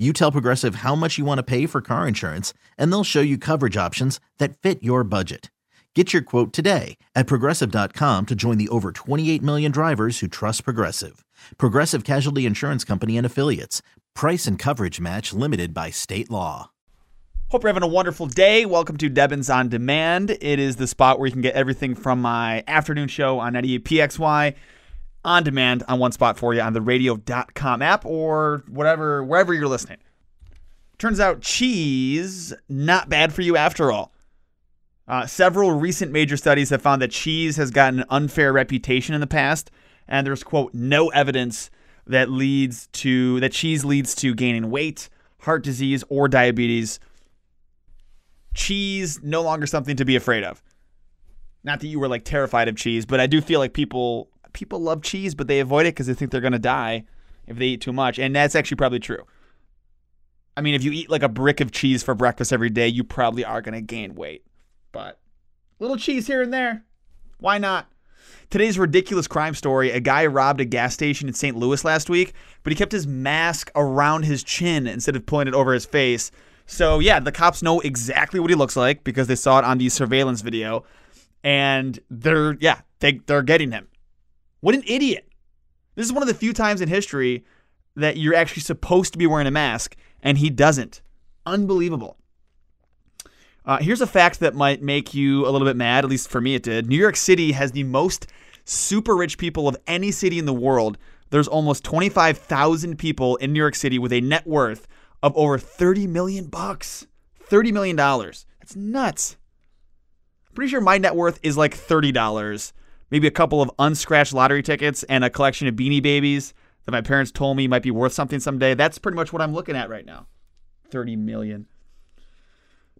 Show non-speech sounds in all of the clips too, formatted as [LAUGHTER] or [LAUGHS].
you tell Progressive how much you want to pay for car insurance, and they'll show you coverage options that fit your budget. Get your quote today at progressive.com to join the over 28 million drivers who trust Progressive. Progressive Casualty Insurance Company and Affiliates. Price and coverage match limited by state law. Hope you're having a wonderful day. Welcome to Devin's on Demand. It is the spot where you can get everything from my afternoon show on 98PXY on demand on one spot for you on the radio.com app or whatever, wherever you're listening. Turns out cheese, not bad for you after all. Uh, several recent major studies have found that cheese has gotten an unfair reputation in the past, and there's, quote, no evidence that leads to that cheese leads to gaining weight, heart disease, or diabetes. Cheese no longer something to be afraid of. Not that you were like terrified of cheese, but I do feel like people people love cheese, but they avoid it because they think they're going to die if they eat too much. And that's actually probably true. I mean, if you eat like a brick of cheese for breakfast every day, you probably are going to gain weight. But little cheese here and there, why not? Today's ridiculous crime story a guy robbed a gas station in St. Louis last week, but he kept his mask around his chin instead of pulling it over his face. So, yeah, the cops know exactly what he looks like because they saw it on the surveillance video. And they're, yeah, they, they're getting him. What an idiot. This is one of the few times in history that you're actually supposed to be wearing a mask and he doesn't. Unbelievable. Uh, here's a fact that might make you a little bit mad, at least for me it did. New York City has the most super rich people of any city in the world. There's almost 25,000 people in New York City with a net worth of over 30 million bucks. 30 million dollars. That's nuts. Pretty sure my net worth is like $30 maybe a couple of unscratched lottery tickets, and a collection of beanie babies that my parents told me might be worth something someday. That's pretty much what I'm looking at right now. 30 million.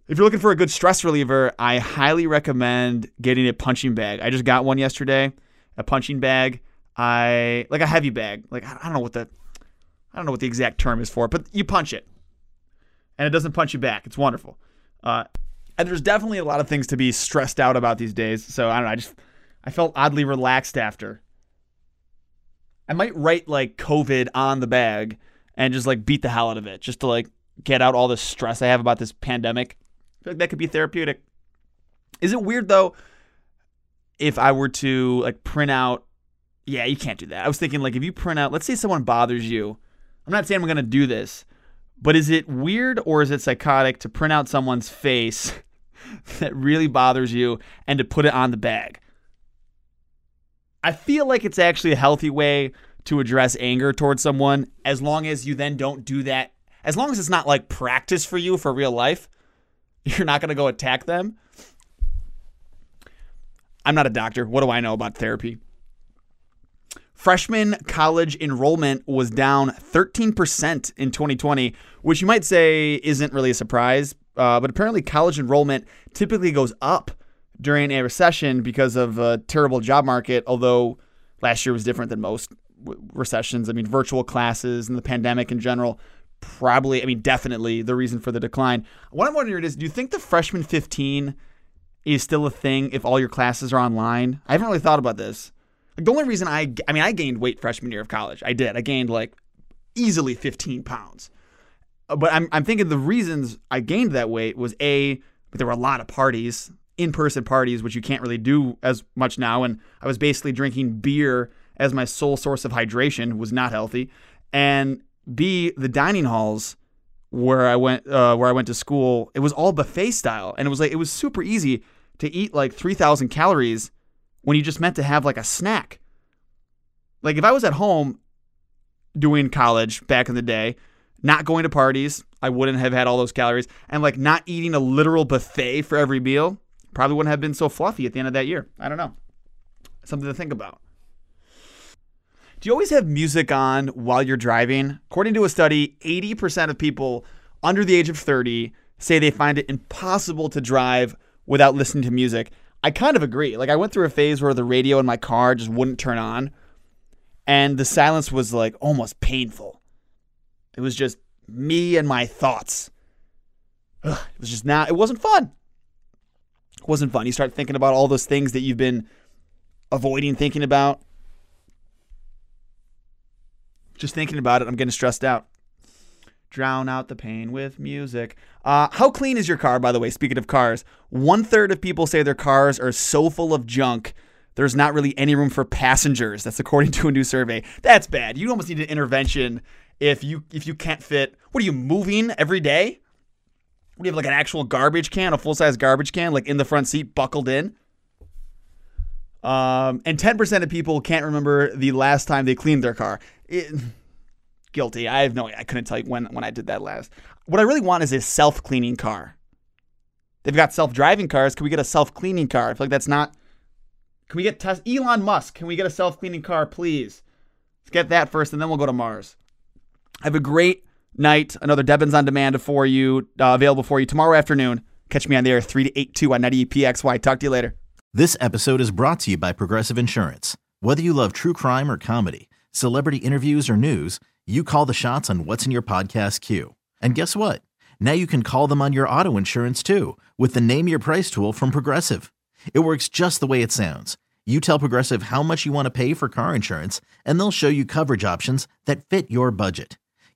If you're looking for a good stress reliever, I highly recommend getting a punching bag. I just got one yesterday, a punching bag. I like a heavy bag. Like I don't know what the I don't know what the exact term is for, but you punch it, and it doesn't punch you back. It's wonderful. Uh, and there's definitely a lot of things to be stressed out about these days. So I don't know. I just I felt oddly relaxed after. I might write like COVID on the bag and just like beat the hell out of it just to like get out all the stress I have about this pandemic. I feel like that could be therapeutic. Is it weird though if I were to like print out yeah, you can't do that. I was thinking like if you print out let's say someone bothers you. I'm not saying I'm going to do this, but is it weird or is it psychotic to print out someone's face [LAUGHS] that really bothers you and to put it on the bag? I feel like it's actually a healthy way to address anger towards someone as long as you then don't do that. As long as it's not like practice for you for real life, [LAUGHS] you're not going to go attack them. I'm not a doctor. What do I know about therapy? Freshman college enrollment was down 13% in 2020, which you might say isn't really a surprise, uh, but apparently college enrollment typically goes up during a recession because of a terrible job market, although last year was different than most recessions. I mean, virtual classes and the pandemic in general, probably, I mean, definitely the reason for the decline. What I'm wondering is do you think the freshman 15 is still a thing if all your classes are online? I haven't really thought about this. Like the only reason I, I mean, I gained weight freshman year of college. I did. I gained like easily 15 pounds. But I'm, I'm thinking the reasons I gained that weight was A, there were a lot of parties in person parties, which you can't really do as much now. And I was basically drinking beer as my sole source of hydration, was not healthy. And B, the dining halls where I went uh, where I went to school, it was all buffet style, and it was like it was super easy to eat like three thousand calories when you just meant to have like a snack. Like if I was at home, doing college back in the day, not going to parties. I wouldn't have had all those calories, and like not eating a literal buffet for every meal. Probably wouldn't have been so fluffy at the end of that year. I don't know. Something to think about. Do you always have music on while you're driving? According to a study, 80% of people under the age of 30 say they find it impossible to drive without listening to music. I kind of agree. Like, I went through a phase where the radio in my car just wouldn't turn on, and the silence was like almost painful. It was just me and my thoughts. Ugh, it was just not, it wasn't fun. Wasn't fun. You start thinking about all those things that you've been avoiding thinking about. Just thinking about it, I'm getting stressed out. Drown out the pain with music. Uh, how clean is your car, by the way? Speaking of cars, one third of people say their cars are so full of junk, there's not really any room for passengers. That's according [LAUGHS] to a new survey. That's bad. You almost need an intervention if you if you can't fit. What are you moving every day? You have like an actual garbage can, a full size garbage can, like in the front seat, buckled in? Um, and 10% of people can't remember the last time they cleaned their car. It, [SIGHS] guilty. I have no I couldn't tell you when, when I did that last. What I really want is a self cleaning car. They've got self driving cars. Can we get a self cleaning car? I feel like that's not. Can we get Tesla? Elon Musk? Can we get a self cleaning car, please? Let's get that first, and then we'll go to Mars. I have a great night. Another Devin's on demand for you, uh, available for you tomorrow afternoon. Catch me on the air 3 to 8 2 on 90 PXY. Talk to you later. This episode is brought to you by Progressive Insurance. Whether you love true crime or comedy, celebrity interviews or news, you call the shots on what's in your podcast queue. And guess what? Now you can call them on your auto insurance too with the Name Your Price tool from Progressive. It works just the way it sounds. You tell Progressive how much you want to pay for car insurance, and they'll show you coverage options that fit your budget.